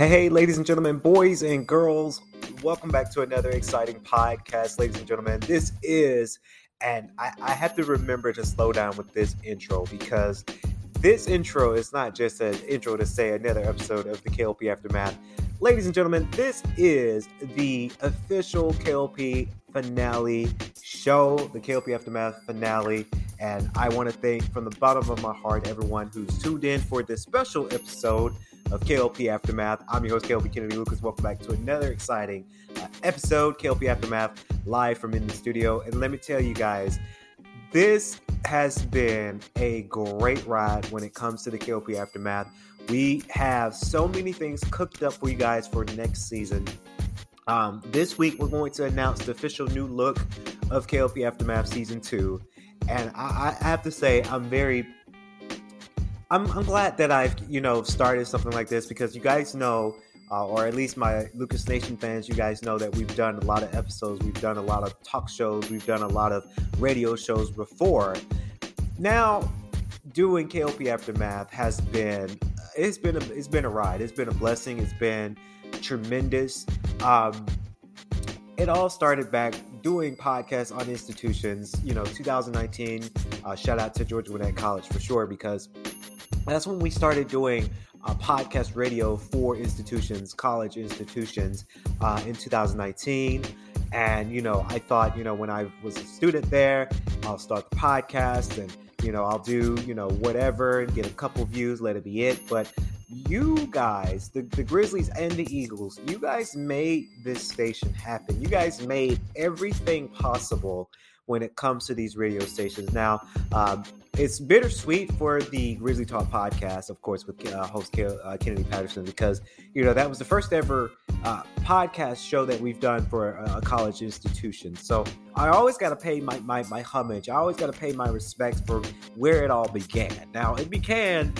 Hey, ladies and gentlemen, boys and girls, welcome back to another exciting podcast, ladies and gentlemen. This is, and I, I have to remember to slow down with this intro because this intro is not just an intro to say another episode of the KLP Aftermath. Ladies and gentlemen, this is the official KLP finale show, the KLP Aftermath finale. And I want to thank from the bottom of my heart everyone who's tuned in for this special episode of KLP Aftermath. I'm your host, KLP Kennedy Lucas. Welcome back to another exciting uh, episode, KLP Aftermath, live from in the studio. And let me tell you guys, this has been a great ride when it comes to the KLP Aftermath. We have so many things cooked up for you guys for next season. Um, this week, we're going to announce the official new look of KLP Aftermath Season 2. And I, I have to say, I'm very I'm, I'm glad that I've you know started something like this because you guys know, uh, or at least my Lucas Nation fans, you guys know that we've done a lot of episodes, we've done a lot of talk shows, we've done a lot of radio shows before. Now, doing KLP Aftermath has been it's been a, it's been a ride. It's been a blessing. It's been tremendous. Um, it all started back doing podcasts on institutions. You know, 2019. Uh, shout out to Georgia Gwinnett College for sure because that's when we started doing uh, podcast radio for institutions, college institutions, uh, in 2019. And you know, I thought, you know, when I was a student there, I'll start the podcast and you know, I'll do you know whatever and get a couple views, let it be it. But you guys, the, the Grizzlies and the Eagles, you guys made this station happen. You guys made everything possible when it comes to these radio stations. Now, um, it's bittersweet for the Grizzly Talk podcast, of course, with uh, host uh, Kennedy Patterson, because you know that was the first ever uh, podcast show that we've done for a, a college institution. So I always got to pay my, my my homage. I always got to pay my respects for where it all began. Now it began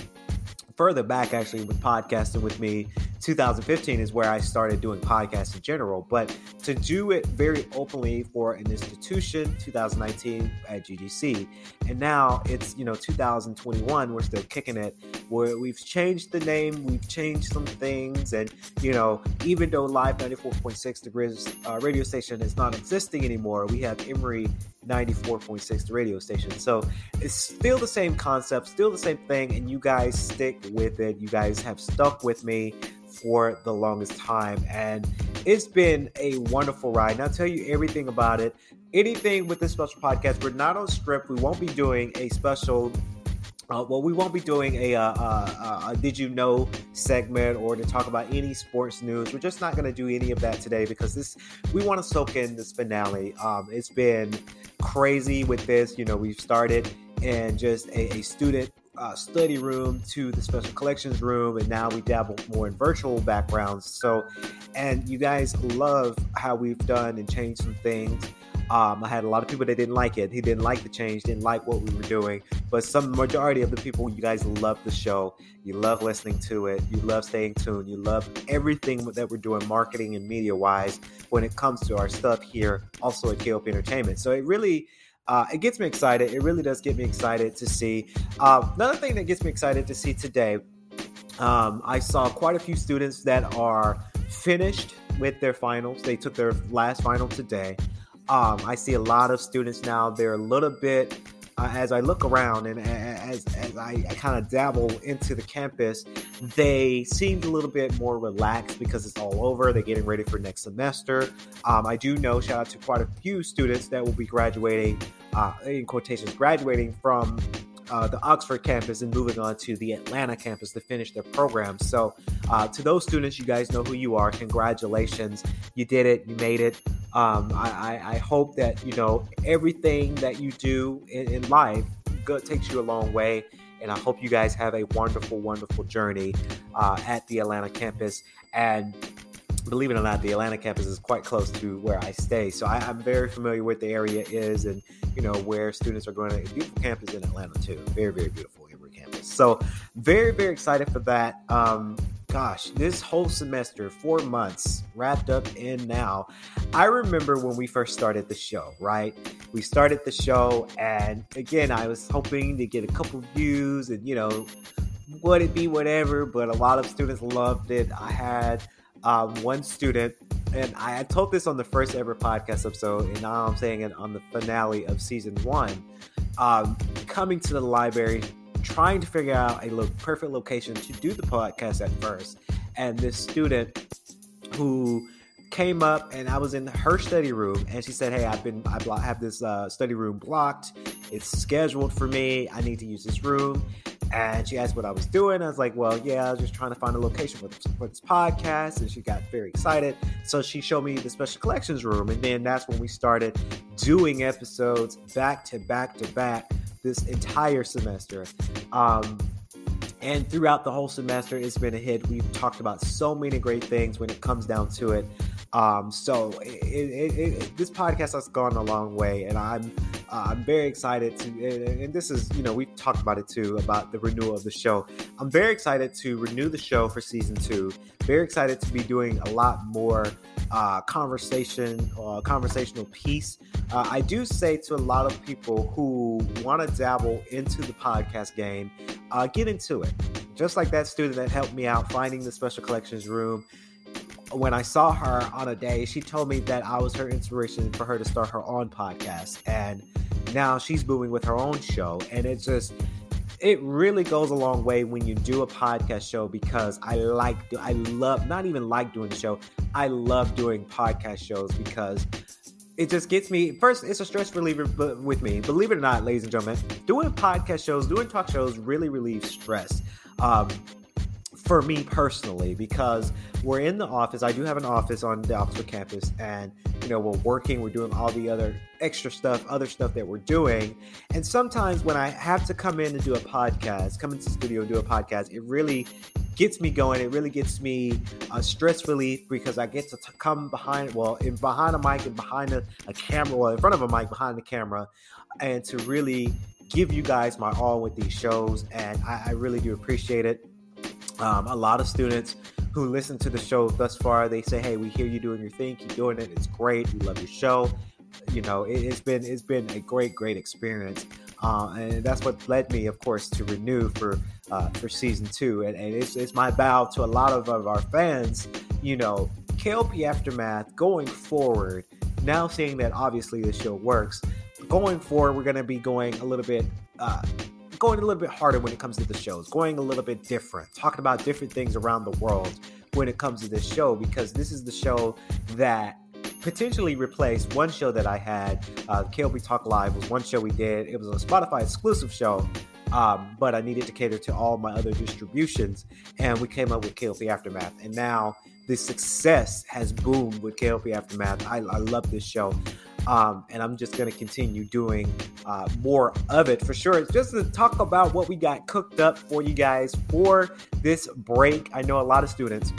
further back actually with podcasting with me 2015 is where i started doing podcasts in general but to do it very openly for an institution 2019 at GGC and now it's you know 2021 we're still kicking it. Where we've changed the name we've changed some things and you know even though live 94.6 degrees uh, radio station is not existing anymore we have emory 94.6 the radio station. So it's still the same concept still the same thing and you guys stick with it. You guys have stuck with me for the longest time and it's been a wonderful ride and i'll tell you everything about it anything with this special podcast we're not on script we won't be doing a special uh, well, we won't be doing a, uh, uh, a "Did you know" segment or to talk about any sports news. We're just not going to do any of that today because this we want to soak in this finale. Um, it's been crazy with this. You know, we've started in just a, a student uh, study room to the special collections room, and now we dabble more in virtual backgrounds. So, and you guys love how we've done and changed some things. Um, I had a lot of people that didn't like it. He didn't like the change, didn't like what we were doing. But some majority of the people, you guys love the show. You love listening to it. You love staying tuned. You love everything that we're doing, marketing and media wise, when it comes to our stuff here, also at KLP Entertainment. So it really. Uh, it gets me excited. It really does get me excited to see. Uh, another thing that gets me excited to see today, um, I saw quite a few students that are finished with their finals. They took their last final today. Um, I see a lot of students now. They're a little bit, uh, as I look around and as, as I, I kind of dabble into the campus, they seemed a little bit more relaxed because it's all over. They're getting ready for next semester. Um, I do know, shout out to quite a few students that will be graduating, uh, in quotations, graduating from uh, the Oxford campus and moving on to the Atlanta campus to finish their program. So, uh, to those students, you guys know who you are. Congratulations, you did it, you made it. Um, I, I, hope that you know everything that you do in, in life good, takes you a long way. And I hope you guys have a wonderful, wonderful journey uh, at the Atlanta campus. And believe it or not, the Atlanta campus is quite close to where I stay. So I, am very familiar with the area is and, you know, where students are going to. Beautiful campus in Atlanta, too. Very, very beautiful Emory campus. So very, very excited for that. Um, gosh, this whole semester, four months wrapped up in now. I remember when we first started the show, right? We started the show, and again, I was hoping to get a couple views and, you know, would it be whatever, but a lot of students loved it. I had um, one student, and I told this on the first ever podcast episode, and now I'm saying it on the finale of season one. Um, coming to the library, trying to figure out a lo- perfect location to do the podcast at first, and this student who came up and I was in her study room and she said, "Hey, I've been I have this uh, study room blocked. It's scheduled for me. I need to use this room." And she asked what I was doing. I was like, well, yeah, I was just trying to find a location for this, for this podcast. And she got very excited. So she showed me the special collections room. And then that's when we started doing episodes back to back to back this entire semester. Um, and throughout the whole semester, it's been a hit. We've talked about so many great things when it comes down to it. Um, so it, it, it, this podcast has gone a long way, and I'm uh, I'm very excited to. And, this is you know we've talked about it too about the renewal of the show. I'm very excited to renew the show for season two. Very excited to be doing a lot more uh, conversation, uh, conversational piece. Uh, I do say to a lot of people who want to dabble into the podcast game, uh, get into it. Just like that student that helped me out finding the special collections room when I saw her on a day, she told me that I was her inspiration for her to start her own podcast. And now she's moving with her own show. And it just, it really goes a long way when you do a podcast show because I like, I love, not even like doing the show, I love doing podcast shows because it just gets me first it's a stress reliever with me believe it or not ladies and gentlemen doing podcast shows doing talk shows really relieves stress um, for me personally because we're in the office. I do have an office on the Oxford campus, and you know we're working. We're doing all the other extra stuff, other stuff that we're doing. And sometimes when I have to come in and do a podcast, come into the studio and do a podcast, it really gets me going. It really gets me uh, stress relief because I get to t- come behind, well, in behind a mic and behind a, a camera, well, in front of a mic, behind the camera, and to really give you guys my all with these shows. And I, I really do appreciate it. Um, a lot of students who listen to the show thus far, they say, "Hey, we hear you doing your thing. Keep doing it. It's great. We love your show." You know, it, has been it's been a great, great experience, uh, and that's what led me, of course, to renew for uh, for season two. And, and it's, it's my vow to a lot of, of our fans. You know, KLP Aftermath going forward. Now seeing that obviously the show works, going forward, we're going to be going a little bit. Uh, going a little bit harder when it comes to the shows, going a little bit different, talking about different things around the world when it comes to this show because this is the show that potentially replaced one show that I had. Uh, KLP Talk Live was one show we did. It was a Spotify exclusive show, um, but I needed to cater to all my other distributions, and we came up with KLP Aftermath. And now the success has boomed with KLP Aftermath. I, I love this show. Um, and I'm just going to continue doing uh, more of it for sure. Just to talk about what we got cooked up for you guys for this break. I know a lot of students,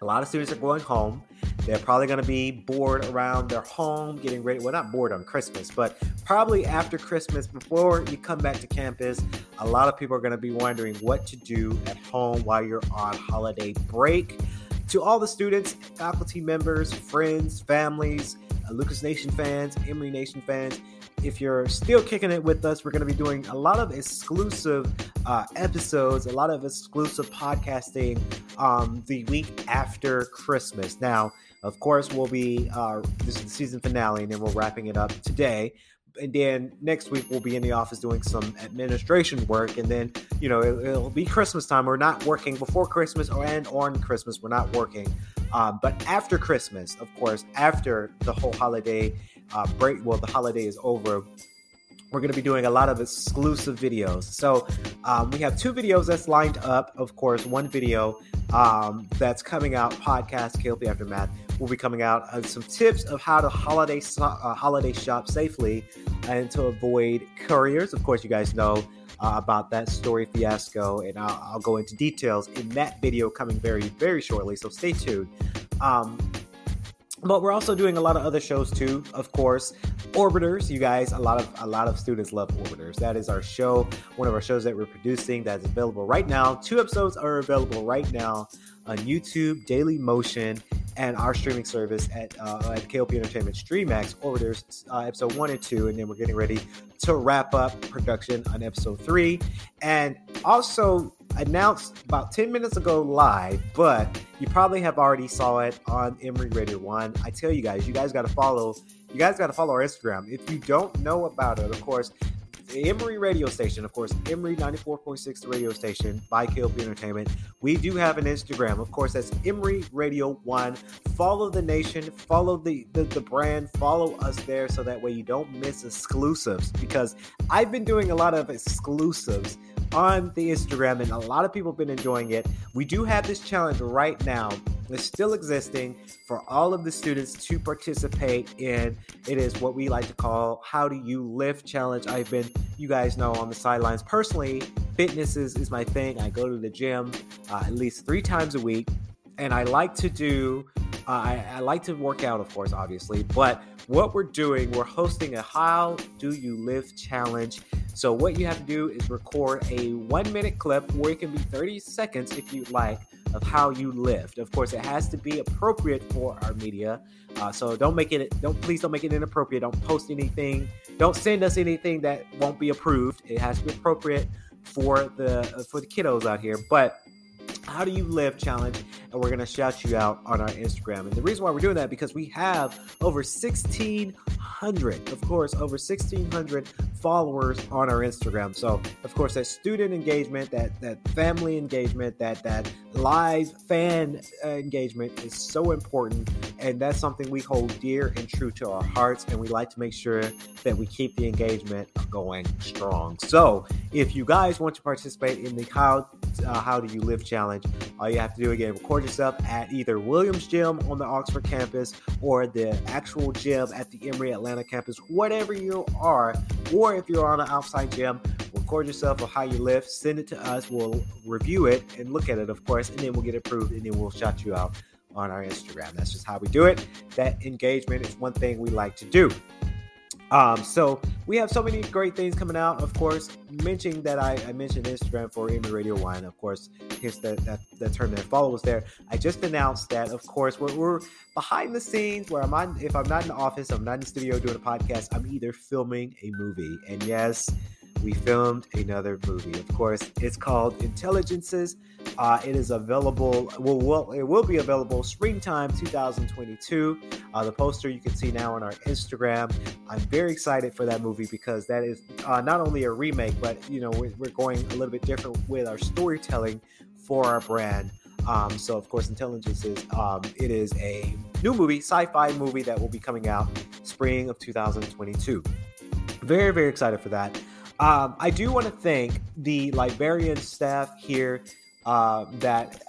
a lot of students are going home. They're probably going to be bored around their home, getting ready. Well, not bored on Christmas, but probably after Christmas, before you come back to campus, a lot of people are going to be wondering what to do at home while you're on holiday break. To all the students, faculty members, friends, families, Lucas Nation fans, Emory Nation fans. If you're still kicking it with us, we're going to be doing a lot of exclusive uh, episodes, a lot of exclusive podcasting um, the week after Christmas. Now, of course, we'll be uh, this is the season finale, and then we're wrapping it up today and then next week we'll be in the office doing some administration work and then you know it, will be christmas time we're not working before christmas or and on christmas we're not working um, but after christmas of course after the whole holiday uh, break well the holiday is over we're going to be doing a lot of exclusive videos. So um, we have two videos that's lined up. Of course, one video um, that's coming out, podcast KLP Aftermath, will be coming out. Uh, some tips of how to holiday uh, holiday shop safely and to avoid couriers. Of course, you guys know uh, about that story fiasco, and I'll, I'll, go into details in that video coming very, very shortly. So stay tuned. Um, but we're also doing a lot of other shows too of course. Orbiters you guys a lot of a lot of students love orbiters. That is our show one of our shows that we're producing that's available right now. Two episodes are available right now on youtube daily motion and our streaming service at, uh, at KLP Entertainment StreamX Orbiters uh, episode one and two, and then we're getting ready to wrap up production on episode three. And also, announced about 10 minutes ago live, but you probably have already saw it on Emory Radio 1. I tell you guys, you guys got to follow you guys got to follow our Instagram. If you don't know about it, of course, the Emory radio station, of course, Emory 94.6 the radio station by KLP Entertainment. We do have an Instagram. Of course, that's Emory Radio 1. Follow the nation, follow the, the, the brand, follow us there so that way you don't miss exclusives because I've been doing a lot of exclusives on the Instagram, and a lot of people have been enjoying it. We do have this challenge right now. It's still existing for all of the students to participate in. It is what we like to call How Do You Lift Challenge. I've been, you guys know, on the sidelines. Personally, fitness is, is my thing. I go to the gym uh, at least three times a week, and I like to do, uh, I, I like to work out, of course, obviously, but what we're doing, we're hosting a How Do You Lift Challenge. So what you have to do is record a one minute clip, or it can be 30 seconds if you'd like, of how you lift. Of course, it has to be appropriate for our media. Uh, so don't make it, don't please don't make it inappropriate. Don't post anything. Don't send us anything that won't be approved. It has to be appropriate for the for the kiddos out here. But how do you lift challenge and we're going to shout you out on our instagram and the reason why we're doing that because we have over 1600 of course over 1600 followers on our instagram. So of course that student engagement that that family engagement that that live fan uh, engagement is so important and that's something we hold dear and true to our hearts and we like to make sure that we keep the engagement going strong. So if you guys want to participate in the how uh, how do you lift challenge all you have to do again record yourself at either williams gym on the oxford campus or the actual gym at the emory atlanta campus whatever you are. Or if you're on an outside gym record yourself of how you lift send it to us we'll review it and look at it of course and then we'll get approved and then we'll shout you out on our instagram that's just how we do it that engagement is one thing we like to do um, so we have so many great things coming out. Of course, mentioning that I, I mentioned Instagram for Emory Radio One. Of course, here's that that, that term that follow us there. I just announced that. Of course, we're, we're behind the scenes where I'm on. If I'm not in the office, I'm not in the studio doing a podcast. I'm either filming a movie, and yes, we filmed another movie. Of course, it's called Intelligences. Uh, it is available. Well, well, it will be available springtime 2022. Uh, the poster you can see now on our Instagram. I'm very excited for that movie because that is uh, not only a remake, but you know we're, we're, going a little bit different with our storytelling for our brand. Um, so, of course, Intelligences. Um, it is a new movie, sci-fi movie that will be coming out spring of 2022. Very, very excited for that. Um, I do want to thank the librarian staff here uh, that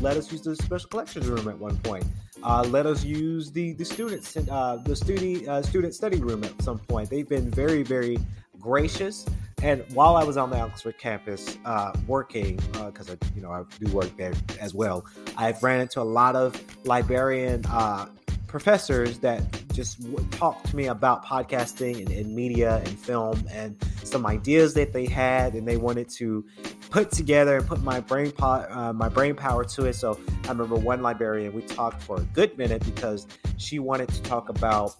let us use the special collections room at one point. Uh, let us use the the students uh, the student uh, student study room at some point. They've been very very gracious. And while I was on the Oxford campus uh, working, because uh, I you know I do work there as well, I've ran into a lot of librarian professors that just talked to me about podcasting and, and, media and film and some ideas that they had and they wanted to put together and put my brain po- uh, my brain power to it so i remember one librarian we talked for a good minute because she wanted to talk about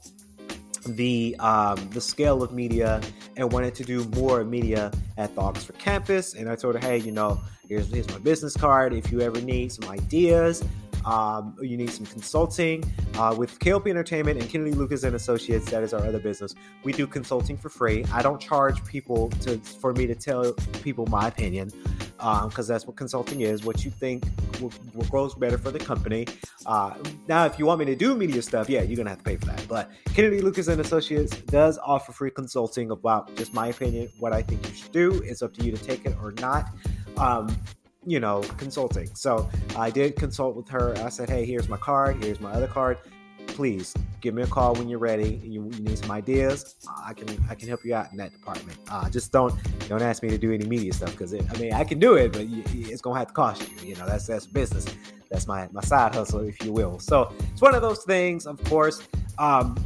the um, the scale of media and wanted to do more media at the Oxford campus. And I told her, hey, you know, here's, here's my business card. If you ever need some ideas, um, you need some consulting uh, with KLP Entertainment and Kennedy Lucas and Associates, that is our other business. We do consulting for free. I don't charge people to for me to tell people my opinion because um, that's what consulting is. What you think will, grows better for the company. Uh, now, if you want me to do media stuff, yeah, you're gonna have to pay for that. But Kennedy Lucas and Associates does offer free consulting about just my opinion, what I think you should do. It's up to you to take it or not. Um, you know, consulting. So I did consult with her. I said, hey, here's my card, here's my other card. Please give me a call when you're ready. You, you need some ideas. I can I can help you out in that department. Uh, just don't don't ask me to do any media stuff because I mean I can do it, but it's gonna have to cost you. You know that's that's business. That's my my side hustle, if you will. So it's one of those things, of course. Um,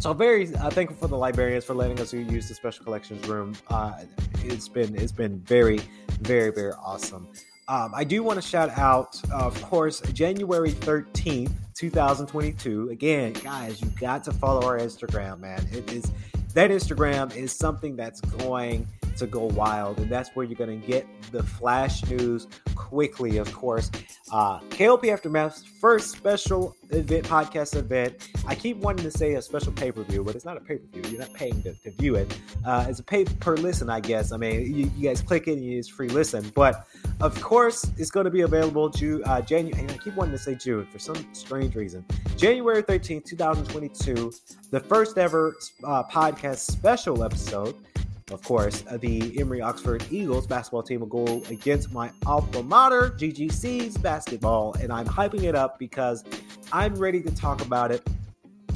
so very uh, thankful for the librarians for letting us use the special collections room. Uh, it's been it's been very very very awesome. Um, I do want to shout out, of course, January 13th, 2022. Again, guys, you got to follow our Instagram, man. It is that Instagram is something that's going to go wild, and that's where you're going to get the flash news quickly. Of course, uh, KLP Aftermath's first special event, podcast event. I keep wanting to say a special pay per view, but it's not a pay per view. You're not paying to, to view it. Uh, it's a pay per listen, I guess. I mean, you, you guys click it and it's free listen. But of course, it's going to be available June, uh, January. I keep wanting to say June for some strange reason. January 13th, 2022, the first ever uh, podcast special episode of course, uh, the Emory Oxford Eagles basketball team will go against my alma mater, GGC's basketball, and I'm hyping it up because I'm ready to talk about it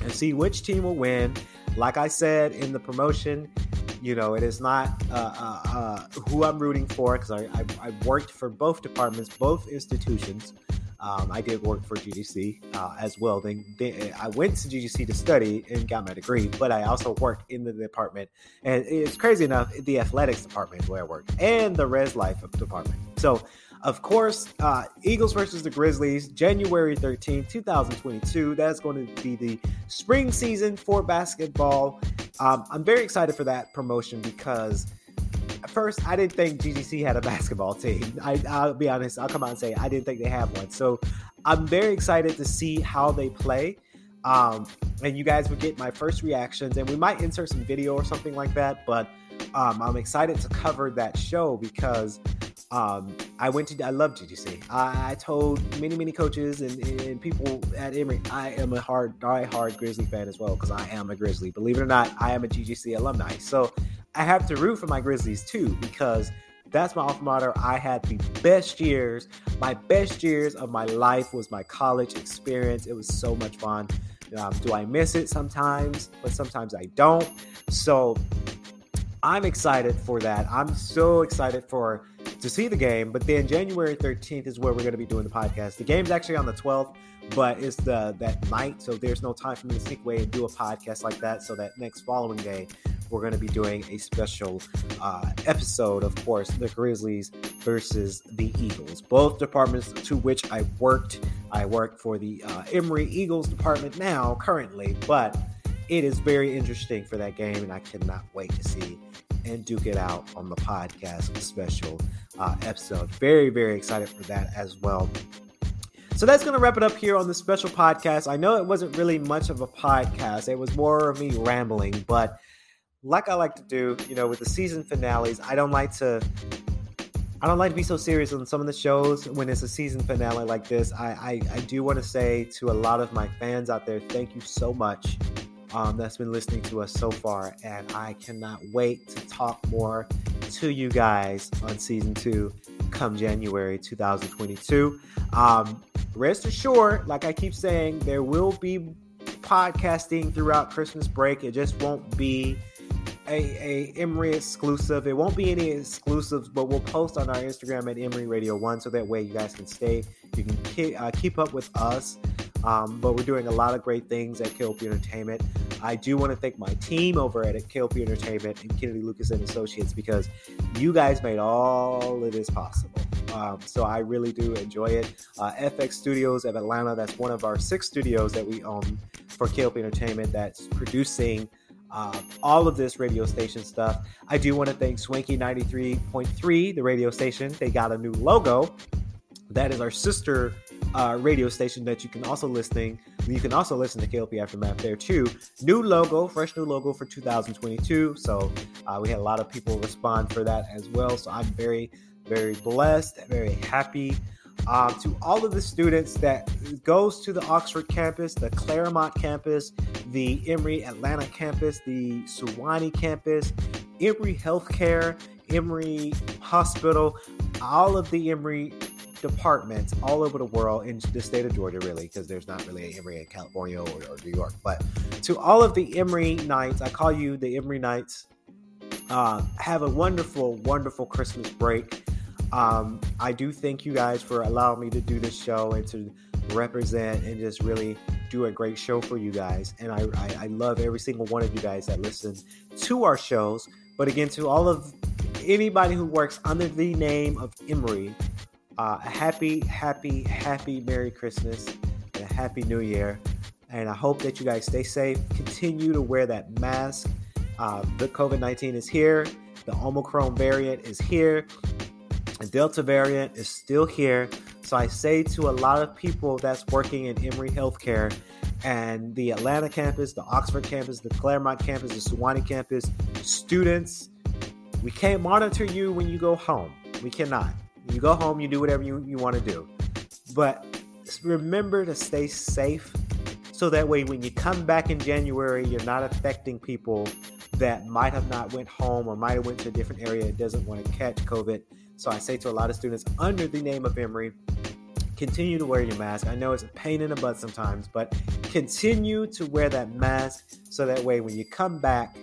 and see which team will win. Like I said in the promotion, you know, it is not uh, uh, uh who I'm rooting for because I, I, I worked for both departments, both institutions. Um, I did work for GGC uh, as well. Then, then, I went to GGC to study and got my degree, but I also worked in the department. And it's crazy enough, the athletics department where I worked and the res life department. So, of course, uh, Eagles versus the Grizzlies, January 13, 2022. That's going to be the spring season for basketball. Um, I'm very excited for that promotion because first, I didn't think GGC had a basketball team. I, will be honest. I'll come out and say I didn't think they have one. So I'm very excited to see how they play. Um, and you guys will get my first reactions, and we might insert some video or something like that. But um, I'm excited to cover that show because um, I went to I love GGC. I, I told many many coaches and, and, people at Emory I am a hard die hard Grizzly fan as well because I am a Grizzly. Believe it or not, I am a GGC alumni. So I have to root for my Grizzlies too because that's my alma mater. I had the best years. My best years of my life was my college experience. It was so much fun. Um, do I miss it sometimes? But sometimes I don't. So I'm excited for that. I'm so excited for to see the game. But then January 13th is where we're going to be doing the podcast. The game's actually on the 12th, but it's the that night, so there's no time for me to sneak away and do a podcast like that. So that next following day, we're going to be doing a special uh, episode, of course, the Grizzlies versus the Eagles. Both departments to which I worked. I work for the uh, Emory Eagles department now, currently, but it is very interesting for that game, and I cannot wait to see and duke it out on the podcast special uh, episode. Very, very excited for that as well. So that's going to wrap it up here on the special podcast. I know it wasn't really much of a podcast, it was more of me rambling, but like I like to do, you know, with the season finales, I don't like to I don't like to be so serious on some of the shows when it's a season finale like this. I, I, I do want to say to a lot of my fans out there, thank you so much um, that's been listening to us so far. And I cannot wait to talk more to you guys on season two come January 2022. Um, rest assured, like I keep saying, there will be podcasting throughout Christmas break. It just won't be a, a Emory exclusive. It won't be any exclusives, but we'll post on our Instagram at Emory Radio One, so that way you guys can stay. You can keep, uh, keep up with us. Um, but we're doing a lot of great things at KLP Entertainment. I do want to thank my team over at KLP Entertainment and Kennedy Lucas and Associates because you guys made all of this possible. Um, so I really do enjoy it. Uh, FX Studios of Atlanta, that's one of our six studios that we own for KLP Entertainment that's producing uh, all of this radio station stuff. I do want to thank Swanky 93.3, the radio station. They got a new logo. That is our sister uh, radio station that you can also listening. You can also listen to KLP Aftermath there too. New logo, fresh new logo for 2022. So uh, we had a lot of people respond for that as well. So I'm very, very blessed, very happy. Um, to all of the students that goes to the Oxford campus, the Clairmont campus, the Emory Atlanta campus, the Sewanee campus, Emory Healthcare, Emory Hospital, all of the Emory departments all over the world in the state of Georgia, really, because there's not really an Emory in California or, or, New York. But to all of the Emory Knights, I call you the Emory Knights. Uh, have a wonderful, wonderful Christmas break. Um, I do thank you guys for allowing me to do this show and to represent and just really do a great show for you guys. And I, I, I love every single one of you guys that listen to our shows. But again, to all of anybody who works under the name of Emory, uh, a happy, happy, happy Merry Christmas and a Happy New Year. And I hope that you guys stay safe. Continue to wear that mask. Uh, the COVID 19 is here. The Omicron variant is here. The Delta variant is still here. So I say to a lot of people that's working in Emory Healthcare and the Atlanta campus, the Oxford campus, the Clairmont campus, the Sewanee campus, students, we can't monitor you when you go home. We cannot. You go home, you do whatever you, you want to do. But remember to stay safe so that way when you come back in January, you're not affecting people that might have not went home or might have went to a different area doesn't want to catch COVID. So I say to a lot of students under the name of Emory, continue to wear your mask. I know it's a pain in the butt sometimes, but continue to wear that mask so that way when you come back,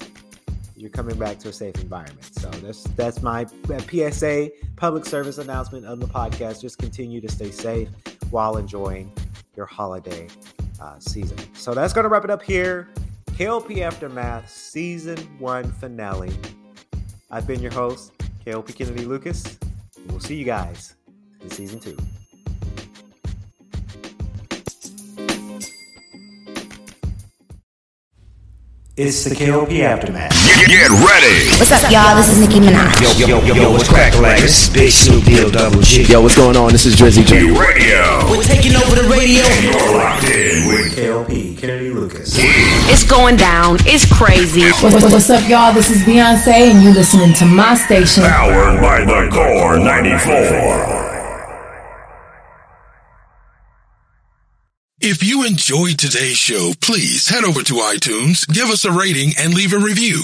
you're coming back to a safe environment. So that's that's my PSA public service announcement of the podcast. Just continue to stay safe while enjoying your holiday uh, season. So that's going to wrap it up here. KLP Aftermath Season 1 finale. I've been your host, KLP Kennedy Lucas. we'll see you guys in Season 2. It's the KLP Aftermath. Get, get ready. What's up, y'all? This is Nicki Minaj. Yo, yo, yo, yo, what's cracking like this? Big Snoop Deal Double G. Yo, what's going on? This is Drizzy G J. Radio. We're taking over the radio. You're locked in with KLP Kennedy Lucas. It's going down. It's crazy. What- What's up, y'all? This is Beyonce, and you're listening to my station. Powered by the Core 94. If you enjoyed today's show, please head over to iTunes, give us a rating, and leave a review.